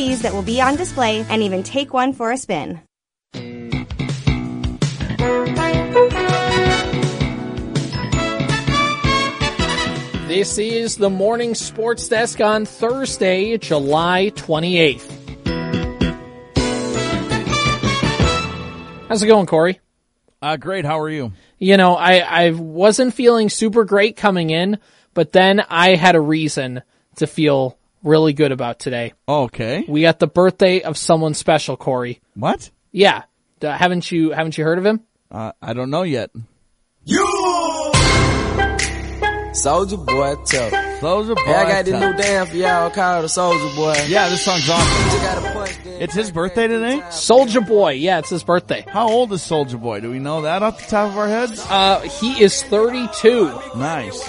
CDs that will be on display and even take one for a spin. This is the morning sports desk on Thursday, July 28th. How's it going, Corey? Uh, great. How are you? You know, I, I wasn't feeling super great coming in, but then I had a reason to feel really good about today. Okay. We got the birthday of someone special, Corey. What? Yeah. Uh, haven't you, haven't you heard of him? Uh, I don't know yet. You Soulja Boy, tough. Those are Hey, I got this new dance for y'all called the Soulja Boy. Yeah, this song's awesome. You got a punch then. It's his birthday today? Soulja Boy. Yeah, it's his birthday. How old is Soulja Boy? Do we know that off the top of our heads? Uh, he is 32. Nice.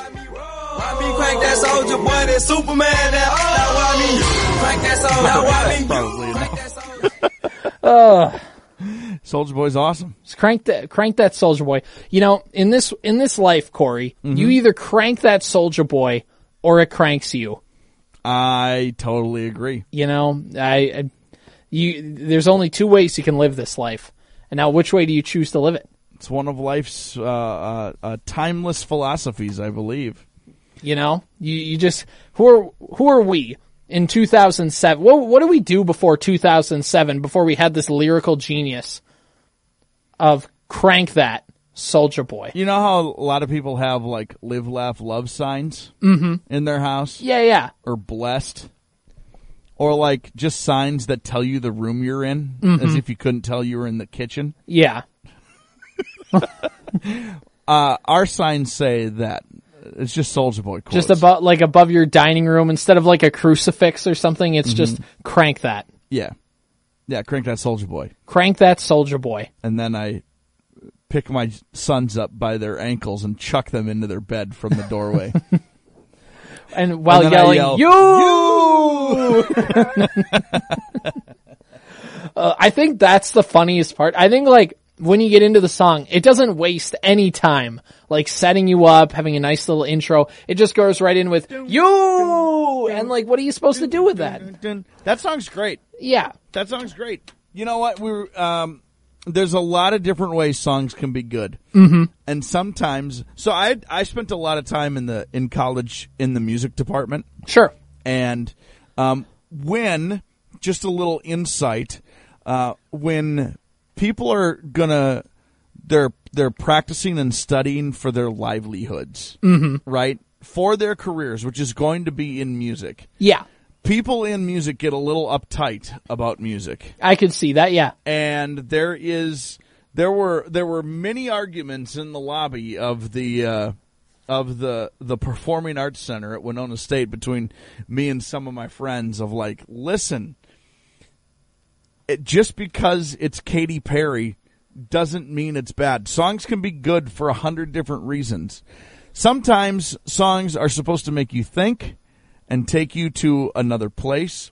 Why me crank that Soulja Boy, that Superman, that, that why me crank that Soulja, now why me That's probably enough. Uh, Soulja Boy's awesome. Crank that, crank that Soulja Boy. You know, in this, in this life, Corey, you either crank that Soulja Boy or it cranks you. I totally agree. You know, I, I you, there's only two ways you can live this life. And now which way do you choose to live it? It's one of life's uh, uh, uh, timeless philosophies, I believe. You know, you, you just, who are, who are we in 2007? What, what do we do before 2007, before we had this lyrical genius of crank that Soulja Boy? You know how a lot of people have like live, laugh, love signs in their house? Yeah, yeah. or blessed or like just signs that tell you the room you're in Mm-hmm. as if you couldn't tell you were in the kitchen Yeah. uh our signs say that it's just Soulja Boy quotes. just above like above your dining room instead of like a crucifix or something it's just crank that. Yeah. Yeah crank that Soulja Boy. Crank that Soulja Boy. And then i pick my sons up by their ankles and chuck them into their bed from the doorway. And while And yelling yell, you! Uh, i think that's the funniest part. I think like when you get into the song it doesn't waste any time like setting you up having a nice little intro. It just goes right in with you! and like what are you supposed to do with that? that song's great. Yeah. That song's great. You know what? We were um there's a lot of different ways songs can be good. Mm-hmm. and sometimes so i i spent a lot of time in the in college in the music department. Sure. And um, when just a little insight uh, when people are gonna they're they're practicing and studying for their livelihoods mm-hmm. right? For their careers which is going to be in music. Yeah. People in music get a little uptight about music. I could see that yeah. And there is there were there were many arguments in the lobby of the uh, of the the performing arts center at Winona State between me and some of my friends of like listen it, just because it's Katy Perry doesn't mean it's bad. Songs can be good for a hundred different reasons. Sometimes songs are supposed to make you think and take you to another place.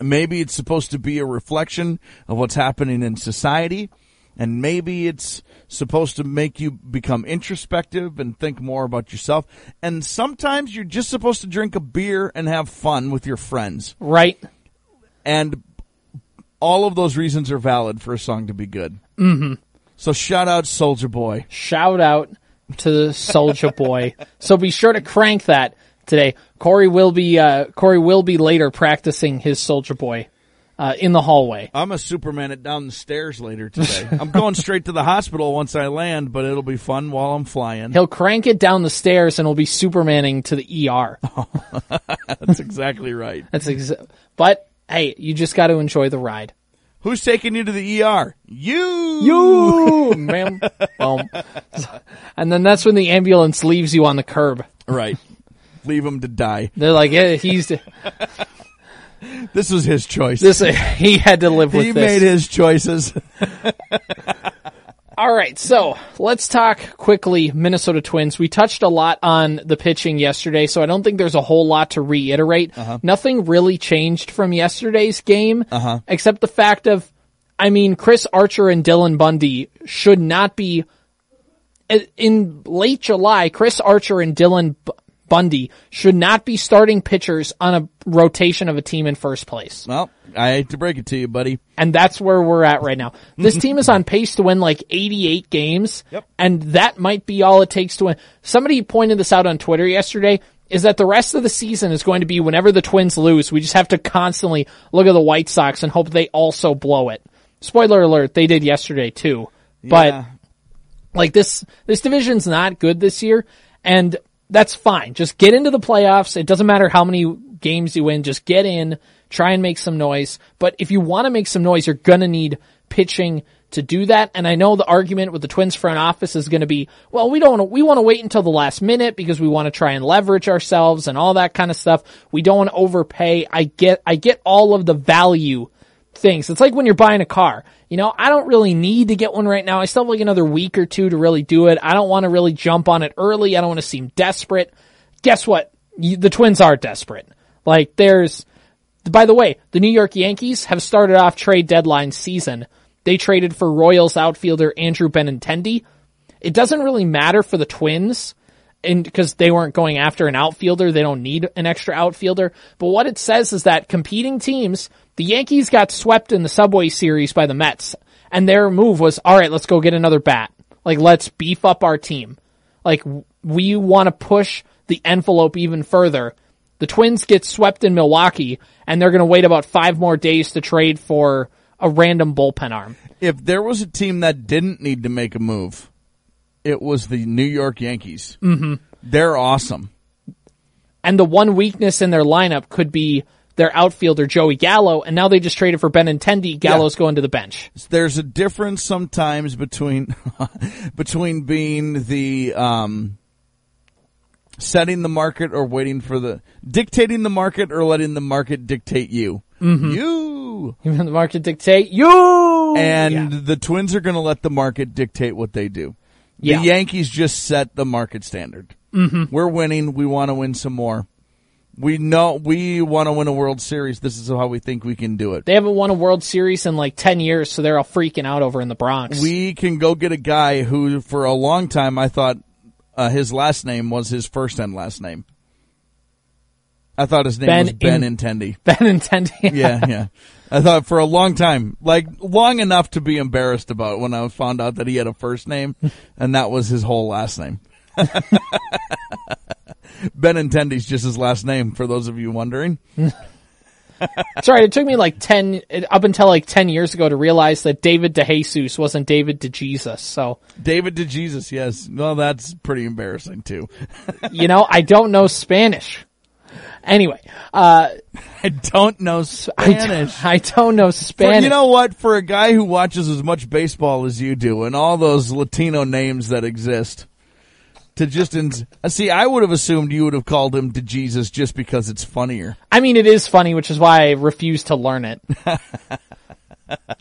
Maybe it's supposed to be a reflection of what's happening in society. And maybe it's supposed to make you become introspective and think more about yourself. And sometimes you're just supposed to drink a beer and have fun with your friends. Right. And all of those reasons are valid for a song to be good mm-hmm. so shout out Soulja Boy shout out to Soulja Boy so be sure to crank that today corey will be uh corey will be later practicing his Soulja Boy uh, in the hallway. I'm a Superman it down the stairs later today. I'm going straight to the hospital once I land, but it'll be fun while I'm flying. He'll crank it down the stairs and will be Supermaning to the ER. That's exactly right. That's ex- but hey, you just got to enjoy the ride. Who's taking you to the ER? You. You, ma'am. Boom. And then that's when the ambulance leaves you on the curb. Right. Leave him to die. They're like, yeah, he's This was his choice. this. He had to live with he this. made his choices. All right, so let's talk quickly Minnesota Twins. We touched a lot on the pitching yesterday, so I don't think there's a whole lot to reiterate. Uh-huh. Nothing really changed from yesterday's game, uh-huh. except the fact of, I mean, Chris Archer and Dylan Bundy should not be. In late July, Chris Archer and Dylan, Bundy should not be starting pitchers on a rotation of a team in first place. Well, I hate to break it to you, buddy. And that's where we're at right now. This team is on pace to win like 88 games. Yep. And that might be all it takes to win. Somebody pointed this out on Twitter yesterday is that the rest of the season is going to be whenever the Twins lose, we just have to constantly look at the White Sox and hope they also blow it. Spoiler alert, they did yesterday too. But like this, this division's not good this year, and that's fine. Just get into the playoffs. It doesn't matter how many games you win. Just get in, try and make some noise. But if you want to make some noise, you're gonna need pitching to do that. And I know the argument with the Twins front office is going to be, well, we don't, we want to wait until the last minute because we want to try and leverage ourselves and all that kind of stuff. We don't want to overpay. I get, I get all of the value things. It's like when you're buying a car. You know, I don't really need to get one right now. I still have like another week or two to really do it. I don't want to really jump on it early. I don't want to seem desperate. Guess what? You, the Twins are desperate. Like there's, by the way, the New York Yankees have started off trade deadline season. They traded for Royals outfielder Andrew Benintendi. It doesn't really matter for the Twins and because they weren't going after an outfielder, they don't need an extra outfielder. But what it says is that competing teams, the Yankees got swept in the Subway Series by the Mets, and their move was, all right, let's go get another bat. Like, let's beef up our team. Like, we want to push the envelope even further. The Twins get swept in Milwaukee, and they're going to wait about five more days to trade for a random bullpen arm. If there was a team that didn't need to make a move, it was the New York Yankees. Mm-hmm. They're awesome. And the one weakness in their lineup could be their outfielder Joey Gallo, and now they just traded for Benintendi. Gallo's going to the bench. There's a difference sometimes between between being the um, setting the market or waiting for the dictating the market or letting the market dictate you. Mm-hmm. You Even the market dictate you, and Yeah. the Twins are going to let the market dictate what they do. The Yankees just set the market standard. Mm-hmm. We're winning. We want to win some more. We know we want to win a World Series. This is how we think we can do it. they haven't won a World Series in like ten years, so they're all freaking out over in the Bronx. We can go get a guy who, for a long time, I thought uh, his last name was his first and last name. I thought his name was Ben was Ben in- Intendi. Benintendi. Yeah, yeah. I thought for a long time, like long enough to be embarrassed about when I found out that he had a first name and that was his whole last name. ben Intendi's just his last name, for those of you wondering. Sorry, it took me like ten up until like ten years ago to realize that David DeJesus wasn't David DeJesus. So David DeJesus, yes. Well, that's pretty embarrassing too. you know, I don't know Spanish. Anyway, uh, I don't know I Spanish. don't, I don't know For- Spanish. you know what? For a guy who watches as much baseball as you do, and all those Latino names that exist, to just uh, see, I would have assumed you would have called him to Jesus just because it's funnier. I mean, it is funny, which is why I refuse to learn it.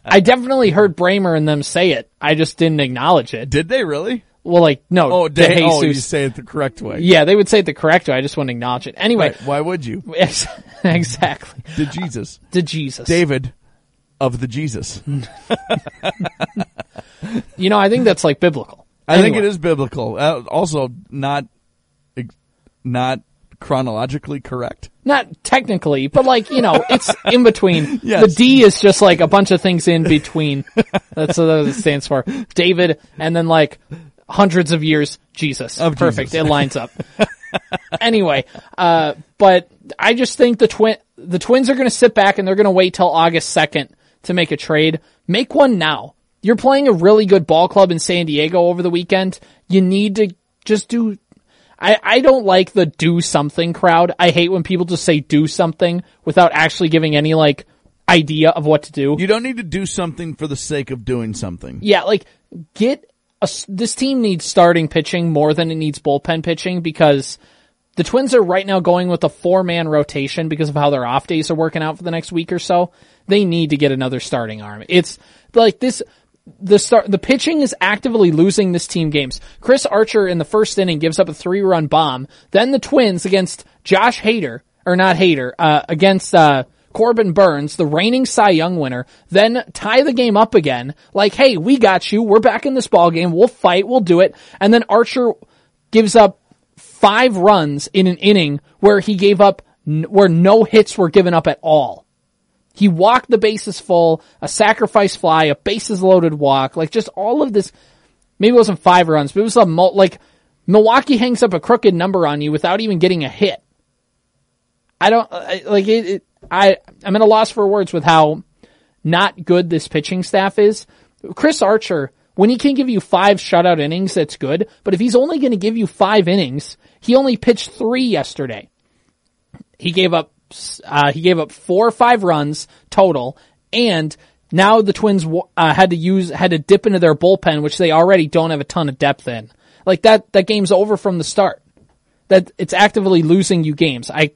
I definitely heard Bremer and them say it. I just didn't acknowledge it. Did they really? Well, like, no, Oh, de- DeJesus. oh, you say it the correct way. yeah, they would say it the correct way. I just wouldn't acknowledge it. Anyway, Right. Why would you? exactly. To Jesus, To Jesus. David of the Jesus. You know, I think that's like biblical. I think it is biblical. Uh, also, not not chronologically correct. Not technically, but like, you know, it's in between. Yes. The D is just like a bunch of things in between. That's what it stands for. David, and then like hundreds of years, Jesus. Of Perfect. Jesus. It lines up. anyway, uh, but I just think the twin, the twins are going to sit back and they're going to wait till August 2nd to make a trade. Make one now. You're playing a really good ball club in San Diego over the weekend. You need to just do I, I don't like the do something crowd. I hate when people just say do something without actually giving any like idea of what to do. You don't need to do something for the sake of doing something. yeah, like get a, this team needs starting pitching more than it needs bullpen pitching because the Twins are right now going with a four man rotation because of how their off days are working out for the next week or so. They need to get another starting arm. It's like this, the start, the pitching is actively losing this team games. Chris Archer in the first inning gives up a three run bomb. Then the Twins against Josh Hader, or not Hader, uh, against, uh, Corbin Burnes, the reigning Cy Young winner, then tie the game up again. Like, hey, we got you. We're back in this ball game. We'll fight. We'll do it. And then Archer gives up five runs in an inning where he gave up, where no hits were given up at all. He walked the bases full, a sacrifice fly, a bases loaded walk, like just all of this. Maybe it wasn't five runs, but it was a mul- like Milwaukee hangs up a crooked number on you without even getting a hit. I don't uh, I, like it, it. I I'm at a loss for words with how not good this pitching staff is. Chris Archer, when he can give you five shutout innings, that's good. But if he's only going to give you five innings, he only pitched three yesterday. He gave up, uh, he gave up four or five runs total, and now the Twins uh, had to use had to dip into their bullpen, which they already don't have a ton of depth in. Like that, that game's over from the start. That it's actively losing you games. I,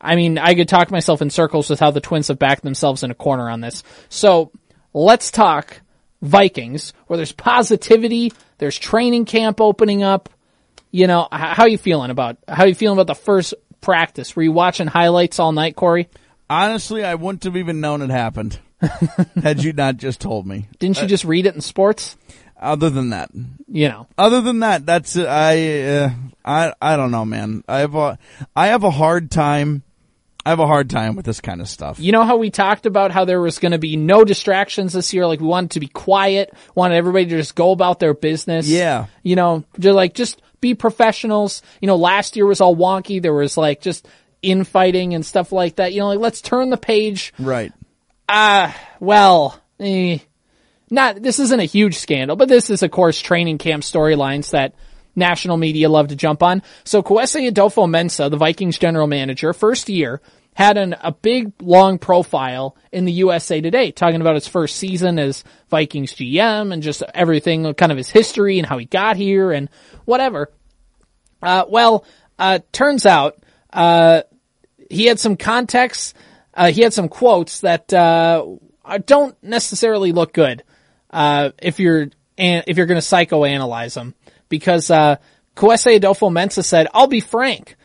I mean, I could talk myself in circles with how the Twins have backed themselves in a corner on this. So let's talk Vikings, where there's positivity, there's training camp opening up. You know, how you feeling about how are you feeling about the first practice? Were you watching highlights all night, Corey? Honestly, I wouldn't have even known it happened had you not just told me. Didn't you just read it in sports? Other than that, You know, other than that, that's I uh, I I don't know, man. I have a I have a hard time. I have a hard time with this kind of stuff. you know how we talked about how there was going to be no distractions this year. Like we wanted to be quiet, wanted everybody to just go about their business. Yeah. you know, just like just be professionals. You know, last year was all wonky. There was like just infighting and stuff like that. You know, like let's turn the page. Right. Ah. Well, eh, not this isn't a huge scandal, but this is of course training camp storylines that national media love to jump on. So Kwesi Adofo-Mensah, the Vikings general manager, first year had an, a big long profile in the USA Today, talking about his first season as Vikings GM and just everything, kind of his history and how he got here and whatever. Uh, well, uh, turns out, uh, he had some context, uh, he had some quotes that, uh, don't necessarily look good, uh, if you're, if you're gonna psychoanalyze them. Because, uh, Adofo-Mensah said, I'll be frank,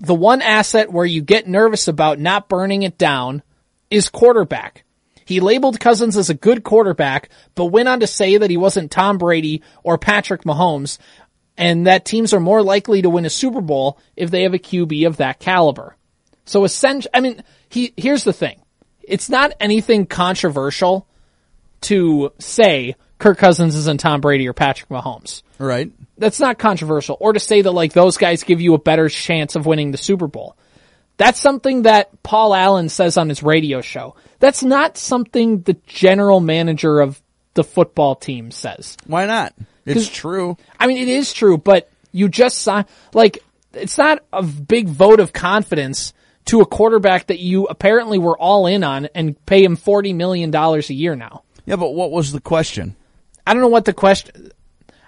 the one asset where you get nervous about not burning it down is quarterback. He labeled Cousins as a good quarterback, but went on to say that he wasn't Tom Brady or Patrick Mahomes, and that teams are more likely to win a Super Bowl if they have a QB of that caliber. So essentially, I mean, he, here's the thing. It's not anything controversial to say Kirk Cousins isn't Tom Brady or Patrick Mahomes Right. that's not controversial or to say that like those guys give you a better chance of winning the Super Bowl. That's something that Paul Allen says on his radio show. That's not something the general manager of the football team says. Why not? It's true. I mean, it is true, but you just saw, like, it's not a big vote of confidence to a quarterback that you apparently were all in on and pay him $40 million a year now. Yeah, but what was the question? I don't know what the question,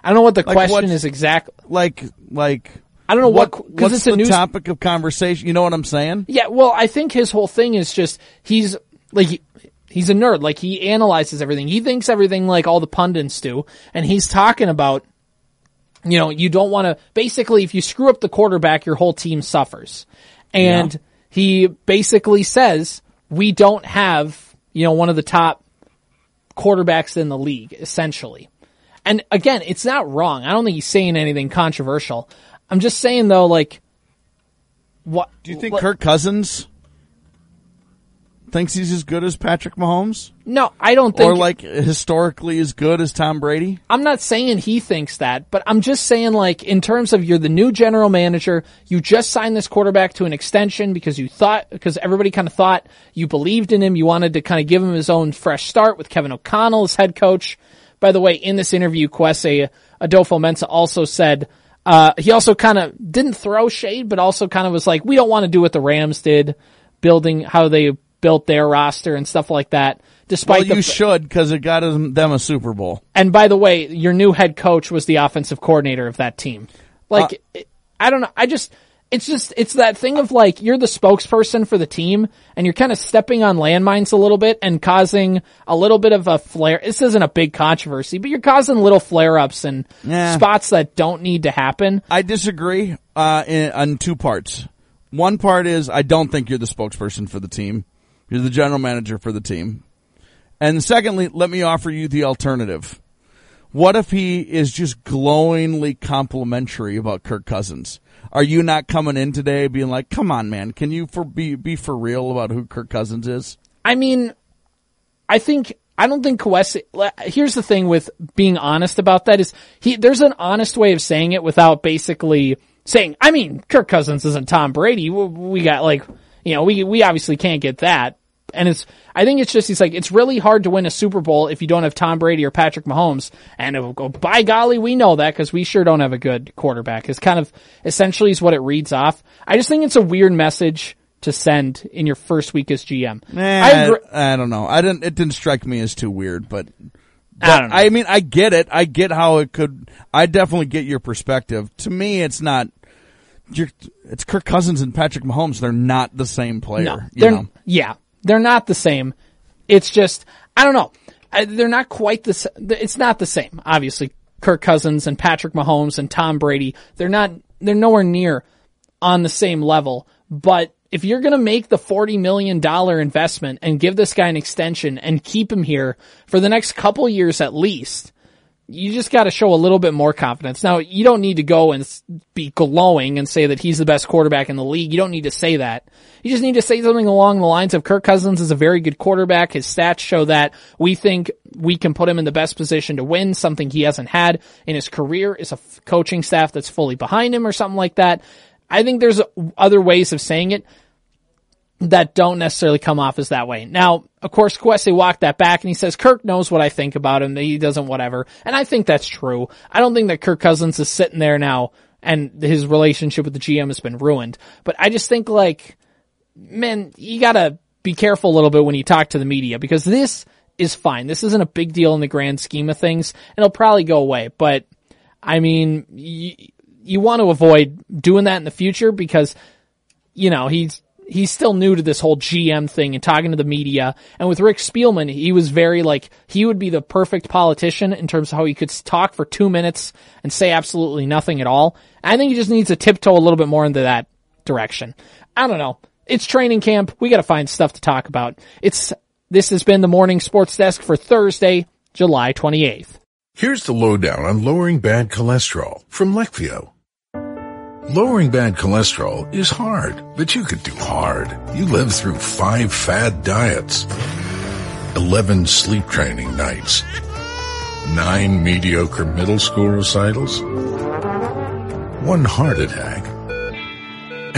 I don't know what the Like, question is exactly. Like, like. I don't know what- 'cause what's it's a the news- topic of conversation? You know what I'm saying? Yeah, well, I think his whole thing is just he's like he- he's a nerd. Like he analyzes everything. He thinks everything like all the pundits do, and he's talking about you know you don't want to basically if you screw up the quarterback, your whole team suffers, and Yeah. he basically says we don't have you know one of the top quarterbacks in the league essentially. And again, it's not wrong. I don't think he's saying anything controversial. I'm just saying though, like, what Do you think like- Kirk Cousins thinks he's as good as Patrick Mahomes, No, I don't think. or like historically as good as Tom Brady? I'm not saying he thinks that, but I'm just saying like in terms of you're the new general manager, you just signed this quarterback to an extension because you thought because everybody kind of thought you believed in him, you wanted to kind of give him his own fresh start with Kevin O'Connell as head coach. By the way, in this interview, Kwesi Adofo-Mensah also said uh, he also kind of didn't throw shade, but also kind of was like, we don't want to do what the Rams did, building how they built their roster and stuff like that. Despite Well, the you should because it got them them a Super Bowl. and by the way, your new head coach was the offensive coordinator of that team. Like, it- I don't know. I just, it's just, it's that thing of like, you're the spokesperson for the team and you're kind of stepping on landmines a little bit and causing a little bit of a flare. This isn't a big controversy, but you're causing little flare ups and Yeah. spots that don't need to happen. I disagree uh, in, on two parts. One part is I don't think you're the spokesperson for the team. You're the general manager for the team. And secondly, let me offer you the alternative. what if he is just glowingly complimentary about Kirk Cousins? Are you not coming in today being like, "Come on, man, can you for be be for real about who Kirk Cousins is?" I mean, I think I don't think Kwesi. Here's the thing with being honest about that is he. There's an honest way of saying it without basically saying. I mean, Kirk Cousins isn't Tom Brady. We, we got like you know we we obviously can't get that. And it's, I think it's just, he's like, it's really hard to win a Super Bowl if you don't have Tom Brady or Patrick Mahomes. And it will go, by golly, we know that because we sure don't have a good quarterback is kind of essentially is what it reads off. I just think it's a weird message to send in your first week as GM. Eh, I I, don't know. I didn't. It didn't strike me as too weird, but. I don't know. I mean, I get it. I get how it could. I definitely get your perspective. To me, it's not. You're, it's Kirk Cousins and Patrick Mahomes. They're not the same player. No, you know? yeah, they're not the same. It's just I don't know. They're not quite the. It's not the same. Obviously, Kirk Cousins and Patrick Mahomes and Tom Brady. They're not. They're nowhere near on the same level. But if you're going to make the forty million dollar investment and give this guy an extension and keep him here for the next couple years at least, you just got to show a little bit more confidence. Now, you don't need to go and be glowing and say that he's the best quarterback in the league. You don't need to say that. You just need to say something along the lines of Kirk Cousins is a very good quarterback. His stats show that we think we can put him in the best position to win, something he hasn't had in his career is a f- coaching staff that's fully behind him or something like that. I think there's other ways of saying it that don't necessarily come off as that way. Now, of course, Kwesi walked that back and he says, Kirk knows what I think about him, that he doesn't whatever. And I think that's true. I don't think that Kirk Cousins is sitting there now and his relationship with the GM has been ruined. But I just think like, man, you gotta be careful a little bit when you talk to the media because this is fine. This isn't a big deal in the grand scheme of things. and It'll probably go away, but I mean, you want to avoid doing that in the future because you know, he's he's still new to this whole GM thing and talking to the media. And with Rick Spielman, he was very like he would be the perfect politician in terms of how he could talk for two minutes and say absolutely nothing at all. I think he just needs to tiptoe a little bit more into that direction. I don't know. It's training camp. We got to find stuff to talk about. It's this has been the morning sports desk for Thursday, July 28th. Here's the lowdown on lowering bad cholesterol from Leqvio. Lowering bad cholesterol is hard, but you could do hard. You lived through five fad diets, 11 sleep training nights, nine mediocre middle school recitals, one heart attack.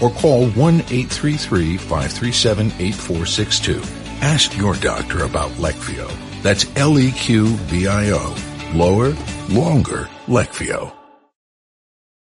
or call 1-833-537-8462. Ask your doctor about Leqvio. That's L-E-Q-V-I-O. Lower, longer, Leqvio.